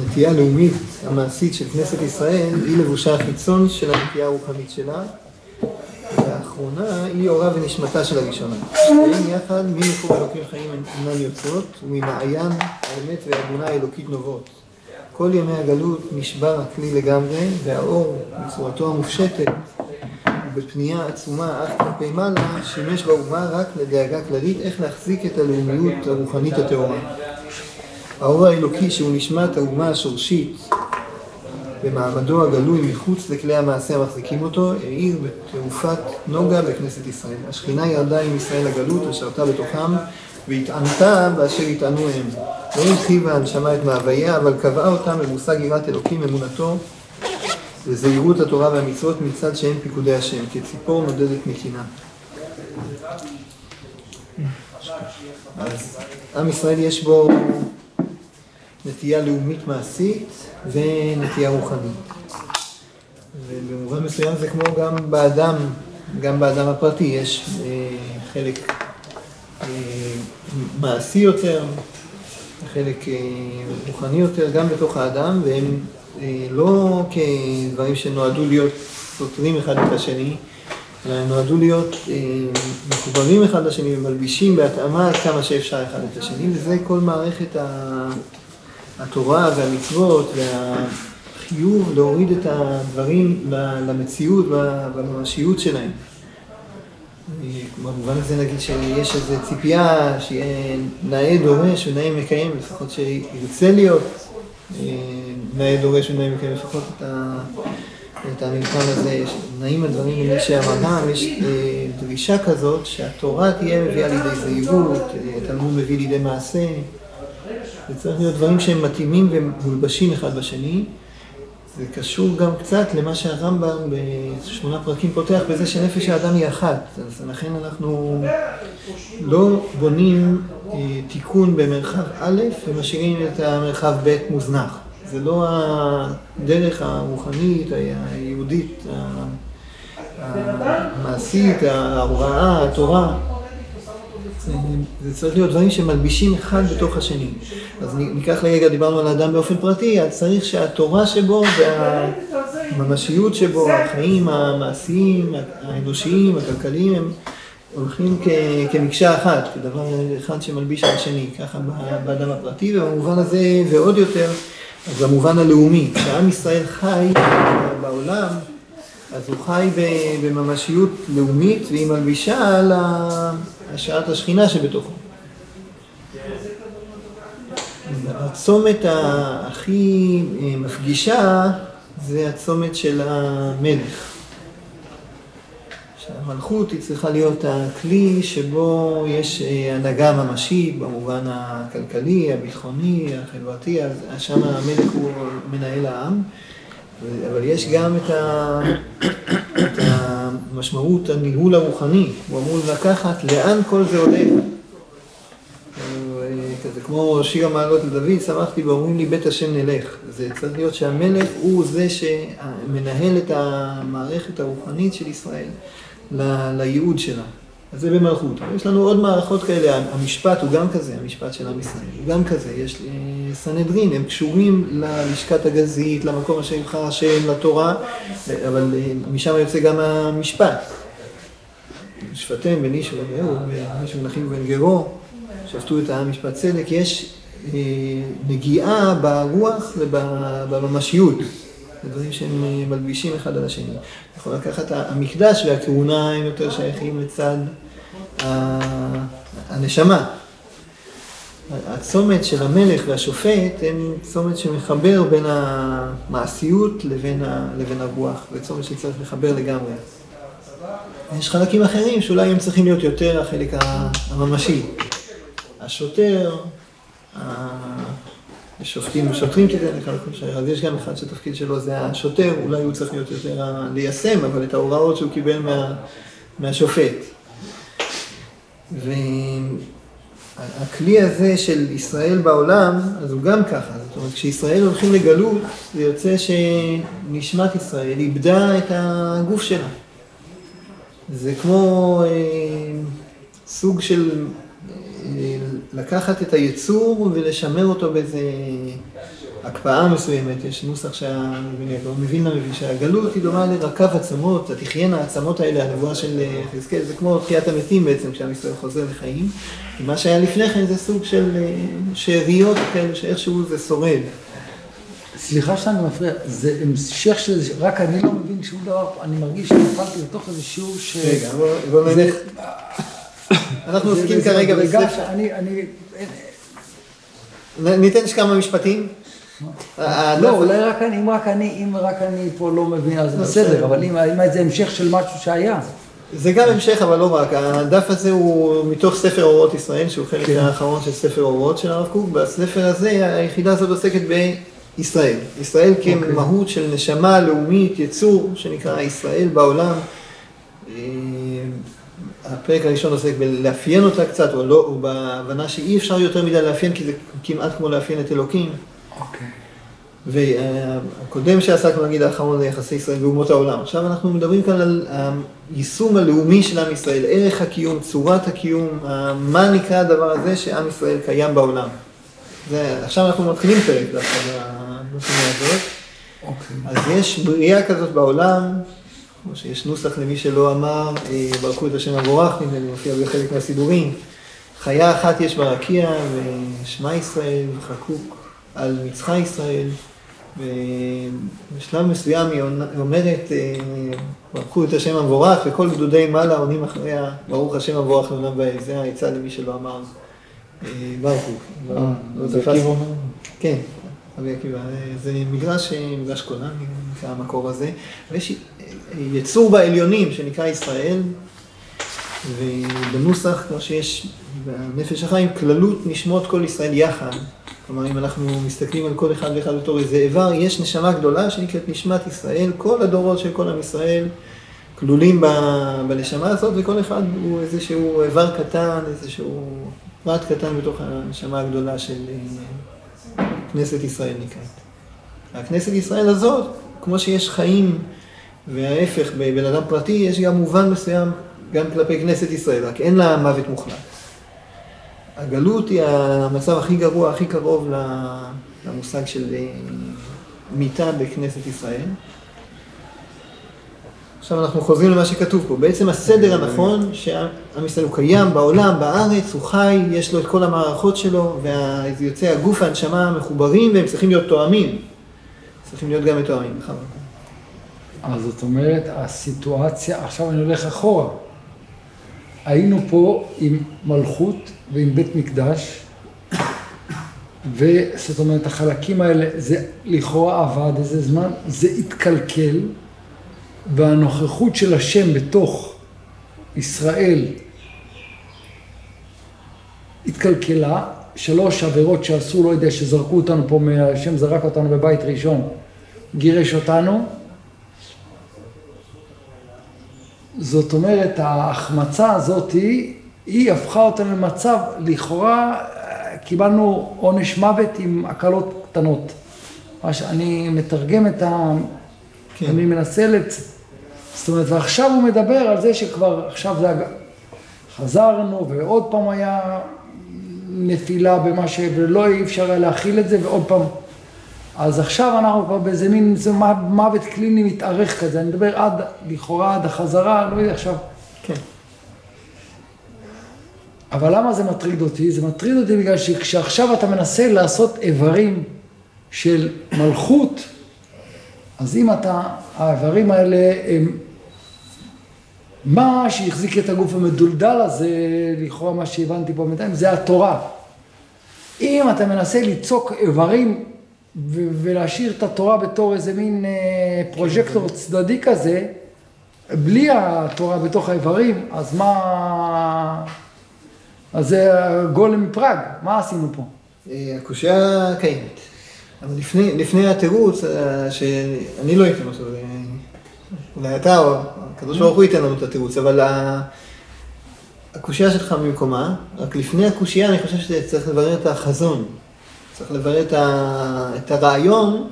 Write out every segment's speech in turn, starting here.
הנטייה הלאומית המעשית של כנסת ישראל היא לבושה החיצון של הנטייה הרוחנית שלה והאחרונה היא אורה ונשמתה של הראשונה. שתיהן יחד ממקום אלוקים חיים אינן יוצאות וממעיין האמת והאמונה האלוקית נובעות. כל ימי הגלות נשבר הכלי לגמרי והאור בצורתו המופשטת ובפנייה עצומה אך כלפי מעלה שימש באומה רק לדאגה כללית איך להחזיק את הלאומיות הרוחנית הטהורה. האור האלוקי שהוא נשמת האומה השורשית במעמדו הגלוי מחוץ לכלי המעשה המחזיקים אותו, האיר בתעופת נוגה בכנסת ישראל. השכינה ירדה עם ישראל לגלות ושרתה בתוכם והתענתה באשר יטענו הם. לא הרחיבה הנשמה את מאוויה, אבל קבעה אותם במושג יראת אלוקים אמונתו וזהירות התורה והמצוות מצד שהם פיקודי השם, כציפור נודדת מקינה. עם ישראל יש בו נטייה לאומית מעשית ונטייה רוחנית. ובמובן מסוים זה כמו גם באדם, גם באדם הפרטי, יש אה, חלק אה, מעשי יותר, חלק אה, רוחני יותר, גם בתוך האדם, והם אה, לא כדברים שנועדו להיות סותרים אחד את השני, אלא הם נועדו להיות אה, מחוברים אחד לשני ומלבישים בהתאמה כמה שאפשר אחד את השני, וזה כל מערכת התורה והמצוות והחיוב להוריד את הדברים למציאות והממשיות שלהם. במובן הזה נגיד שיש איזו ציפייה שיהיה נאה דורש ונאה מקיים, לפחות שירצה להיות נאה דורש ונאה מקיים, לפחות את, ה, את המבחן הזה, נעים הדברים ממי שאמרם, יש דרישה כזאת שהתורה תהיה מביאה לידי זהירות, התלמוד מביא לידי מעשה. זה צריך להיות דברים שהם מתאימים ומולבשים אחד בשני. זה קשור גם קצת למה שהרמב"ם בשמונה פרקים פותח בזה שנפש האדם היא אחת. אז לכן אנחנו לא בונים אה, תיקון במרחב א' ומשאירים את המרחב ב' מוזנח. זה לא הדרך הרוחנית, היהודית, המעשית, ההוראה, התורה. זה צריך להיות דברים שמלבישים אחד בתוך השני. אז ניקח לרגע, דיברנו על האדם באופן פרטי, אז צריך שהתורה שבו והממשיות שבו, החיים המעשיים, האנושיים, הכלכליים, הם הולכים כמקשה אחת, כדבר אחד שמלביש על השני, ככה באדם הפרטי, ובמובן הזה, ועוד יותר, אז במובן הלאומי, כשעם ישראל חי בעולם, אז הוא חי בממשיות לאומית, והיא מלבישה על השעת השכינה שבתוכו. הצומת הכי מפגישה זה הצומת של המלך. שהמלכות היא צריכה להיות הכלי שבו יש הנהגה ממשית במובן הכלכלי, הביטחוני, החברתי, אז שם המלך הוא מנהל העם. אבל יש גם את, ה, את המשמעות, הניהול הרוחני, הוא אמור לקחת לאן כל זה הולך. כזה כמו שיר המעלות לדוד, שמחתי ואומרים לי בית השם נלך. זה צריך להיות שהמלך הוא זה שמנהל את המערכת הרוחנית של ישראל לייעוד שלה. אז זה במלכות. יש לנו עוד מערכות כאלה, המשפט הוא גם כזה, המשפט של עם ישראל, הוא גם כזה. יש סנהדרין, הם קשורים ללשכת הגזית, למקום אשר יבחר השם, לתורה, אבל משם יוצא גם המשפט. שפטם בן איש ובאהו, ואיש מנחים ובן גרו, שפטו את העם משפט צדק. יש נגיעה ברוח ובממשיות. דברים שהם מלבישים אחד על השני. יכול לקחת המקדש והכהונה הם יותר שייכים לצד הנשמה. הצומת של המלך והשופט הם צומת שמחבר בין המעשיות לבין, ה, לבין הרוח, זה צומת שצריך לחבר לגמרי. יש חלקים אחרים שאולי הם צריכים להיות יותר החלק הממשי. השוטר, שופטים שוטרים תיתן לך לכל אז יש גם אחד שהתפקיד שלו זה השוטר, אולי הוא צריך להיות יותר ליישם, אבל את ההוראות שהוא קיבל מה, מהשופט. והכלי הזה של ישראל בעולם, אז הוא גם ככה, זאת אומרת, כשישראל הולכים לגלות, זה יוצא שנשמת ישראל איבדה את הגוף שלה. זה כמו אה, סוג של לקחת את היצור ולשמר אותו באיזה הקפאה מסוימת, יש נוסח שהמבין למבין שהגלות היא דומה לרקב עצמות, התחיינה העצמות האלה, הנבואה של חזקאל, זה כמו תחיית המתים בעצם, כשעם ישראל חוזר לחיים. מה שהיה לפני כן זה סוג של שאריות כאלה, שאיכשהו זה שורד. סליחה שאני מפריע, זה המשך של זה, רק אני לא מבין שום דבר, אני מרגיש שנפלתי לתוך איזה שיעור ש... רגע, בוא נלך. אנחנו עוסקים כרגע בספר. אני, אני... ניתן כמה משפטים. לא, אולי רק אני, אם רק אני, אם רק אני פה לא מבין, אז בסדר, אבל אם זה המשך של משהו שהיה. זה גם המשך, אבל לא רק. הדף הזה הוא מתוך ספר אורות ישראל, שהוא חלק האחרון של ספר אורות של הרב קוק. בספר הזה, היחידה הזאת עוסקת בישראל. ישראל כמהות של נשמה לאומית, יצור, שנקרא ישראל בעולם. הפרק הראשון עוסק בלאפיין אותה קצת, או, לא, או בהבנה שאי אפשר יותר מדי לאפיין, כי זה כמעט כמו לאפיין את אלוקים. אוקיי. והקודם שעסקנו, נגיד, האחרון זה יחסי ישראל ואומות העולם. עכשיו אנחנו מדברים כאן על היישום הלאומי של עם ישראל, ערך הקיום, צורת הקיום, מה נקרא הדבר הזה שעם ישראל קיים בעולם. זה, עכשיו אנחנו מתחילים פרק דווקא בנושאים הזאת. אוקיי. אז יש בריאה כזאת בעולם, כמו שיש נוסח למי שלא אמר, ברכו את השם המבורך, נדמה לי, מופיע בחלק מהסידורים. חיה אחת יש ברקיע, ושמע ישראל, וחקוק על מצחה ישראל. ובשלב מסוים היא אומרת, ברכו את השם המבורך, וכל גדודי מעלה עונים אחריה, ברוך השם המבורך לעולם ועד. זה העצה למי שלא אמר, ברכו. כן, רבי עקיבא. זה מדרש, מדרש קולן, נקרא המקור הזה. ויש יצור בעליונים שנקרא ישראל, ובנוסח, כמו שיש בנפש החיים, כללות נשמות כל ישראל יחד. כלומר, אם אנחנו מסתכלים על כל אחד ואחד בתור איזה איבר, יש נשמה גדולה שנקראת נשמת ישראל, כל הדורות של כל עם ישראל כלולים בנשמה הזאת, וכל אחד הוא איזשהו איבר קטן, איזשהו פרט קטן בתוך הנשמה הגדולה של כנסת ישראל נקראת. הכנסת ישראל הזאת, כמו שיש חיים וההפך בבן אדם פרטי, יש גם מובן מסוים גם כלפי כנסת ישראל, רק אין לה מוות מוחלט. הגלות היא המצב הכי גרוע, הכי קרוב למושג של מיתה בכנסת ישראל. עכשיו אנחנו חוזרים למה שכתוב פה. בעצם הסדר הנכון, שעם ישראל הוא קיים בעולם, בארץ, הוא חי, יש לו את כל המערכות שלו, ויוצאי הגוף והנשמה מחוברים, והם צריכים להיות תואמים. צריכים להיות גם מתואמים. אז זאת אומרת, הסיטואציה, עכשיו אני הולך אחורה. היינו פה עם מלכות ועם בית מקדש, וזאת אומרת, החלקים האלה, זה לכאורה עבד איזה זמן, זה התקלקל, והנוכחות של השם בתוך ישראל התקלקלה, שלוש עבירות שעשו, לא יודע, שזרקו אותנו פה, השם זרק אותנו בבית ראשון, גירש אותנו, זאת אומרת, ההחמצה הזאת היא, היא הפכה אותנו למצב, לכאורה קיבלנו עונש מוות עם הקלות קטנות. מה שאני מתרגם את ה... כן. אני מנסה לצ... זאת אומרת, ועכשיו הוא מדבר על זה שכבר עכשיו זה... חזרנו ועוד פעם היה נפילה במה ש... ולא אי אפשר היה להכיל את זה ועוד פעם אז עכשיו אנחנו כבר באיזה מין זה מוות קליני מתארך כזה, אני מדבר עד, לכאורה עד החזרה, לא יודע עכשיו. כן. אבל למה זה מטריד אותי? זה מטריד אותי בגלל שכשעכשיו אתה מנסה לעשות איברים של מלכות, אז אם אתה, האיברים האלה הם מה שהחזיק את הגוף המדולדל הזה, לכאורה מה שהבנתי פה בינתיים, זה התורה. אם אתה מנסה ליצוק איברים ולהשאיר את התורה בתור איזה מין אה, פרוז'קטור צדדי כזה, בלי התורה בתוך האיברים, אז מה... אז זה גולם מפראג, מה עשינו פה? אה, הקושייה קיימת. אבל לפני, לפני התירוץ, אה, שאני לא אתן אותו, אולי אתה או הקדוש ברוך הוא ייתן לנו את התירוץ, אבל הקושייה שלך במקומה, רק לפני הקושייה אני חושב שצריך לברר את החזון. צריך לברר את, ה, את הרעיון,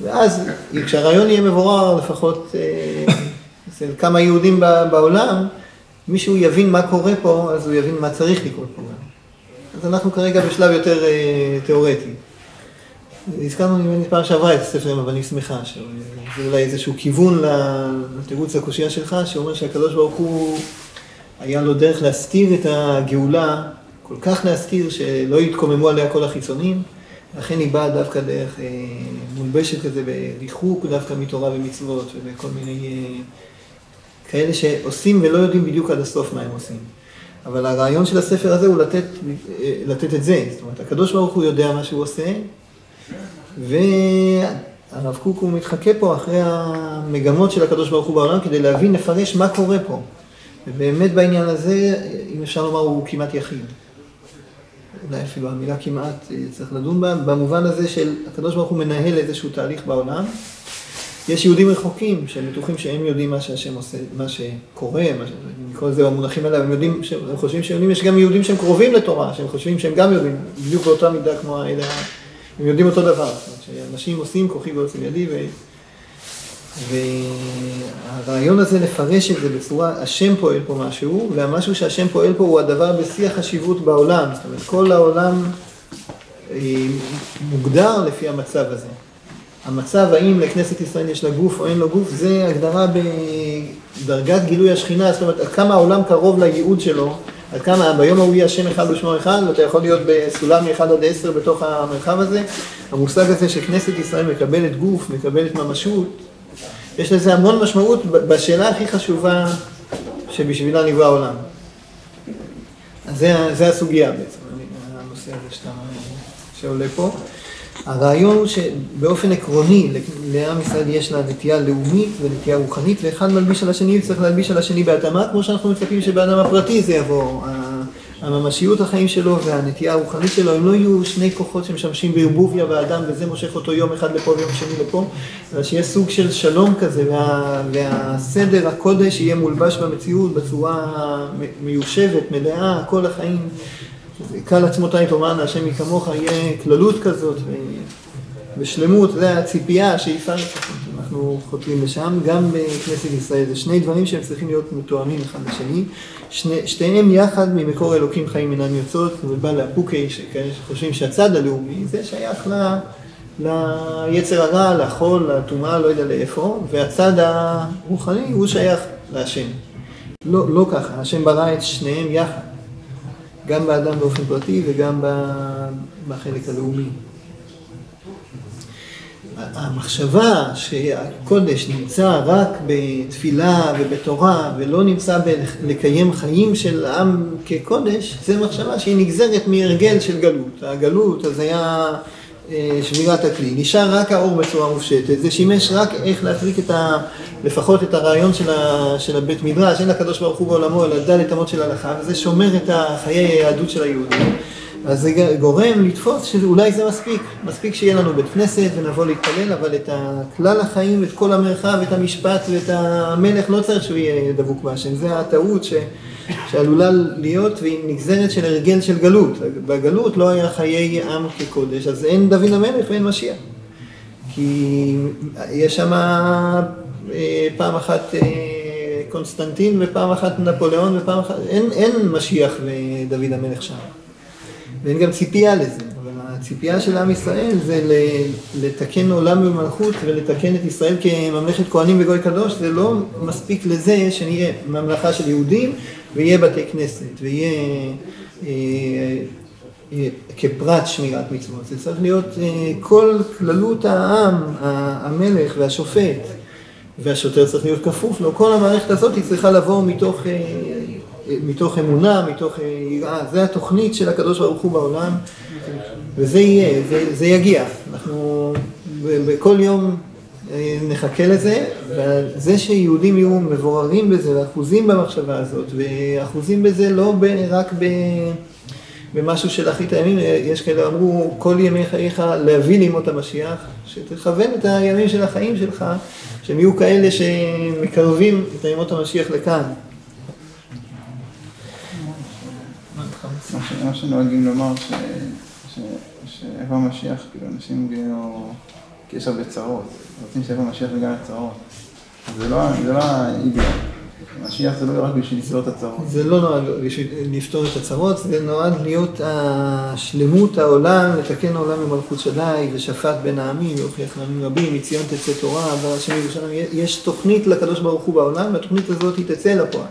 ואז כשהרעיון יהיה מבורר, לפחות אה, אצל כמה יהודים בעולם, מישהו יבין מה קורה פה, אז הוא יבין מה צריך לקרות פה. אז אנחנו כרגע בשלב יותר אה, תיאורטי. הזכרנו לי פעם שעברה את הספר עם אבנים שמחה, שזה אולי איזשהו כיוון לתירוץ לקושייה שלך, שאומר שהקדוש ברוך הוא, היה לו דרך להסתיר את הגאולה, כל כך להסתיר שלא יתקוממו עליה כל החיצונים, לכן היא באה דווקא דרך אה, מולבשת כזה בריחוק דווקא מתורה ומצוות ובכל מיני אה, כאלה שעושים ולא יודעים בדיוק עד הסוף מה הם עושים. אבל הרעיון של הספר הזה הוא לתת, אה, לתת את זה, זאת אומרת, הקדוש ברוך הוא יודע מה שהוא עושה, והרב קוק הוא מתחכה פה אחרי המגמות של הקדוש ברוך הוא בעולם כדי להבין, לפרש מה קורה פה. ובאמת בעניין הזה, אם אפשר לומר, הוא כמעט יחיד. אולי אפילו המילה כמעט אה, צריך לדון בה, במובן הזה של הקדוש ברוך הוא מנהל איזשהו תהליך בעולם. יש יהודים רחוקים שהם בטוחים שהם יודעים מה שהשם עושה, מה שקורה, מה ש... נקרא לזה במונחים האלה, הם יודעים, הם חושבים שהם יודעים, יש גם יהודים שהם קרובים לתורה, שהם חושבים שהם גם יודעים, בדיוק באותה מידה כמו האלה, הם יודעים אותו דבר, זאת אומרת שאנשים עושים כוחי ועושים ידי, ו... והרעיון הזה לפרש את זה בצורה, השם פועל פה משהו, והמשהו שהשם פועל פה הוא הדבר בשיא החשיבות בעולם, זאת אומרת כל העולם אה, מוגדר לפי המצב הזה. המצב האם לכנסת ישראל יש לה גוף או אין לו גוף, זה הגדרה בדרגת גילוי השכינה, זאת אומרת, עד כמה העולם קרוב לייעוד שלו, עד כמה ביום ההוא יהיה השם אחד ושמו אחד, ואתה יכול להיות בסולם מ-1 עד 10 בתוך המרחב הזה. המושג הזה שכנסת ישראל מקבלת גוף, מקבלת ממשות, יש לזה המון משמעות בשאלה הכי חשובה שבשבילה נברא העולם. אז זה, זה הסוגיה בעצם, הנושא הזה שאתה, שעולה פה. הרעיון הוא שבאופן עקרוני לעם ישראל יש לה נטייה לאומית ונטייה רוחנית ואחד מלביש על השני וצריך להלביש על השני בהתאמה כמו שאנחנו מצפים שבאדם הפרטי זה יבוא. הממשיות החיים שלו והנטייה הרוחנית שלו הם לא יהיו שני כוחות שמשמשים בערבוביה באדם וזה מושך אותו יום אחד לפה ויום שני לפה אלא שיהיה סוג של שלום כזה וה, והסדר הקודש יהיה מולבש במציאות בצורה מיושבת, מלאה, כל החיים. קל עצמותיי תאמרנה, השם מי כמוך, יהיה כללות כזאת ושלמות, זה הציפייה, השאיפה, אנחנו חותרים לשם, גם בכנסת ישראל, זה שני דברים שהם צריכים להיות מתואמים אחד לשני, שני, שתיהם יחד ממקור אלוקים חיים אינם יוצאות, ובא לאפוקי, שכאלה שחושבים שהצד הלאומי, זה שייך ל... ליצר הרע, לחול, לטומאה, לא יודע לאיפה, והצד הרוחני הוא שייך להשם. לא, לא ככה, השם ברא את שניהם יחד. גם באדם באופן פרטי וגם בחלק הלאומי. המחשבה שהקודש נמצא רק בתפילה ובתורה ולא נמצא בלקיים חיים של עם כקודש, זו מחשבה שהיא נגזרת מהרגל של גלות. הגלות, אז היה אה, שבירת הכלי. נשאר רק האור בצורה מופשטת, זה שימש רק איך להחזיק את ה... לפחות את הרעיון של, ה, של הבית מדרש, אין לקדוש ברוך הוא בעולמו, אלא דלת אמות של הלכה, וזה שומר את חיי היהדות של היהודים. אז זה גורם לתפוס שאולי זה מספיק, מספיק שיהיה לנו בית כנסת ונבוא להתפלל, אבל את כלל החיים, את כל המרחב, את המשפט ואת המלך, לא צריך שהוא יהיה דבוק בהשם. זה הטעות ש... שעלולה להיות והיא נגזרת של הרגל של גלות. בגלות לא היה חיי עם כקודש, אז אין דוד המלך ואין משיח. כי יש שם אה, פעם אחת אה, קונסטנטין ופעם אחת נפוליאון ופעם אחת, אין, אין משיח ודוד המלך שם. ואין גם ציפייה לזה, אבל הציפייה של עם ישראל זה לתקן עולם במלכות ולתקן את ישראל כממלכת כהנים וגוי קדוש, זה לא מספיק לזה שנהיה ממלכה של יהודים ויהיה בתי כנסת, ויהיה אה, אה, כפרט שמירת מצוות. זה צריך להיות אה, כל כללות העם, המלך והשופט, והשוטר צריך להיות כפוף לו. כל המערכת הזאת היא צריכה לבוא מתוך, מתוך אמונה, מתוך יראה. זה התוכנית של הקדוש ברוך הוא בעולם, וזה יהיה, זה, זה יגיע. אנחנו בכל יום נחכה לזה, וזה שיהודים יהיו מבוררים בזה ואחוזים במחשבה הזאת, ואחוזים בזה לא רק ב... במשהו של אחרית הימים, יש כאלה אמרו, כל ימי חייך להביא לימות המשיח, שתכוון את הימים של החיים שלך, שהם יהיו כאלה שמקרבים את ימות המשיח לכאן. מה שנוהגים לומר, שאיפה המשיח, כאילו אנשים כאילו... כי יש הרבה צרות, רוצים שיבוא משיח בגלל הצרות. זה לא, זה לא האידאל. המשיח זה לא רק בשביל לסגור את הצרות. זה לא נועד בשביל לפתור את הצרות, זה נועד להיות השלמות העולם, לתקן העולם במלכות שדי, ושפט בין העמים, והוכיח לעמים רבים, מציון תצא תורה, והשם ירושלים. יש תוכנית לקדוש ברוך הוא בעולם, והתוכנית הזאת היא תצא לפועל.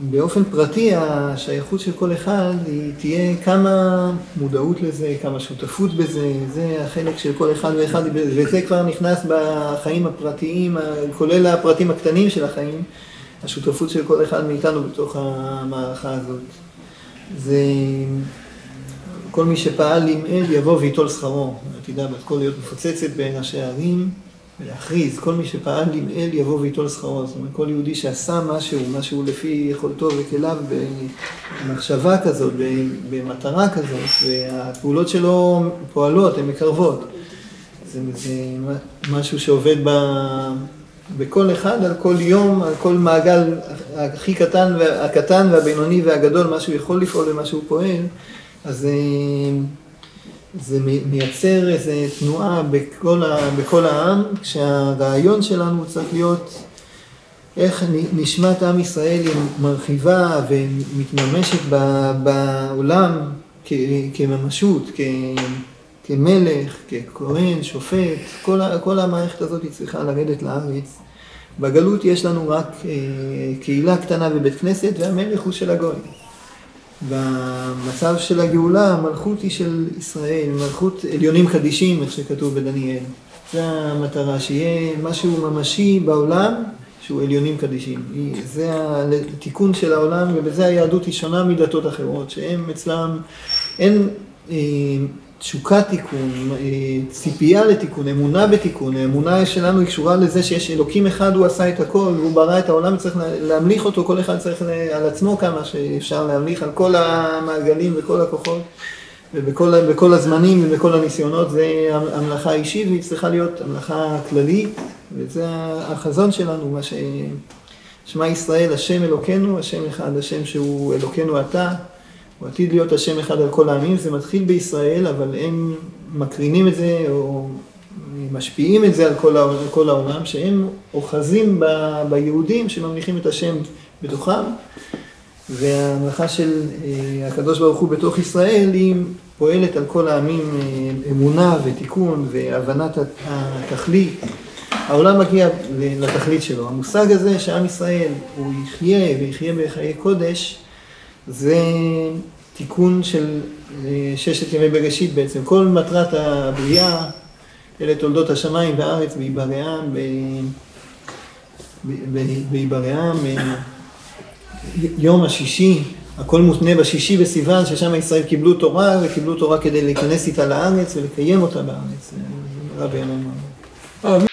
באופן פרטי, השייכות של כל אחד היא תהיה כמה מודעות לזה, כמה שותפות בזה, זה החלק של כל אחד ואחד, וזה כבר נכנס בחיים הפרטיים, כולל הפרטים הקטנים של החיים, השותפות של כל אחד מאיתנו בתוך המערכה הזאת. זה כל מי שפעל עם אל יבוא וייטול שכרו. עתידה בת קול להיות מפוצצת בין ראשי הערים ולהכריז, כל מי שפעל אל יבוא וייטול שכרו. זאת אומרת, כל יהודי שעשה משהו, משהו לפי יכולתו וכליו, במחשבה כזאת, במטרה כזאת, והפעולות שלו פועלות, הן מקרבות. זה, זה משהו שעובד ב, בכל אחד, על כל יום, על כל מעגל הכי קטן, הקטן והבינוני והגדול, מה שהוא יכול לפעול ומה שהוא פועל, אז זה, מייצר איזו תנועה בכל, ה, בכל העם, כשהרעיון שלנו צריך להיות איך נשמת עם ישראל היא מרחיבה ומתממשת בעולם כממשות, כ... כמלך, ככהן, שופט, כל, כל המערכת הזאת צריכה לרדת לארץ. בגלות יש לנו רק אה, קהילה קטנה ובית כנסת, והמלך הוא של הגוי. במצב של הגאולה, המלכות היא של ישראל, מלכות עליונים קדישים, איך שכתוב בדניאל. זו המטרה, שיהיה משהו ממשי בעולם, שהוא עליונים קדישים. זה התיקון של העולם, ובזה היהדות היא שונה מדתות אחרות, שהם אצלם, אין... אה, תשוקת תיקון, ציפייה לתיקון, אמונה בתיקון, האמונה שלנו היא קשורה לזה שיש אלוקים אחד, הוא עשה את הכל, הוא ברא את העולם וצריך להמליך אותו, כל אחד צריך על עצמו כמה שאפשר להמליך על כל המעגלים וכל הכוחות ובכל הזמנים ובכל הניסיונות, זה המלאכה האישית והיא צריכה להיות המלאכה כללית וזה החזון שלנו, מה ש... שמע ישראל, השם אלוקינו, השם אחד, השם שהוא אלוקינו אתה הוא עתיד להיות השם אחד על כל העמים, זה מתחיל בישראל, אבל הם מקרינים את זה, או משפיעים את זה על כל, העולם, כל העולם, שהם אוחזים ב, ביהודים שממליכים את השם בתוכם, והמלאכה של אה, הקדוש ברוך הוא בתוך ישראל, היא פועלת על כל העמים אה, אמונה ותיקון והבנת התכלית. העולם מגיע לתכלית שלו. המושג הזה שעם ישראל הוא יחיה ויחיה בחיי קודש, זה תיקון של אה, ששת ימי בראשית בעצם. כל מטרת הבריאה, אלה תולדות השמיים והארץ בהיברעם, בהיברעם, אה, יום השישי, הכל מותנה בשישי בסיוון, ששם ישראל קיבלו תורה, וקיבלו תורה כדי להיכנס איתה לארץ ולקיים אותה בארץ. רבי אלון.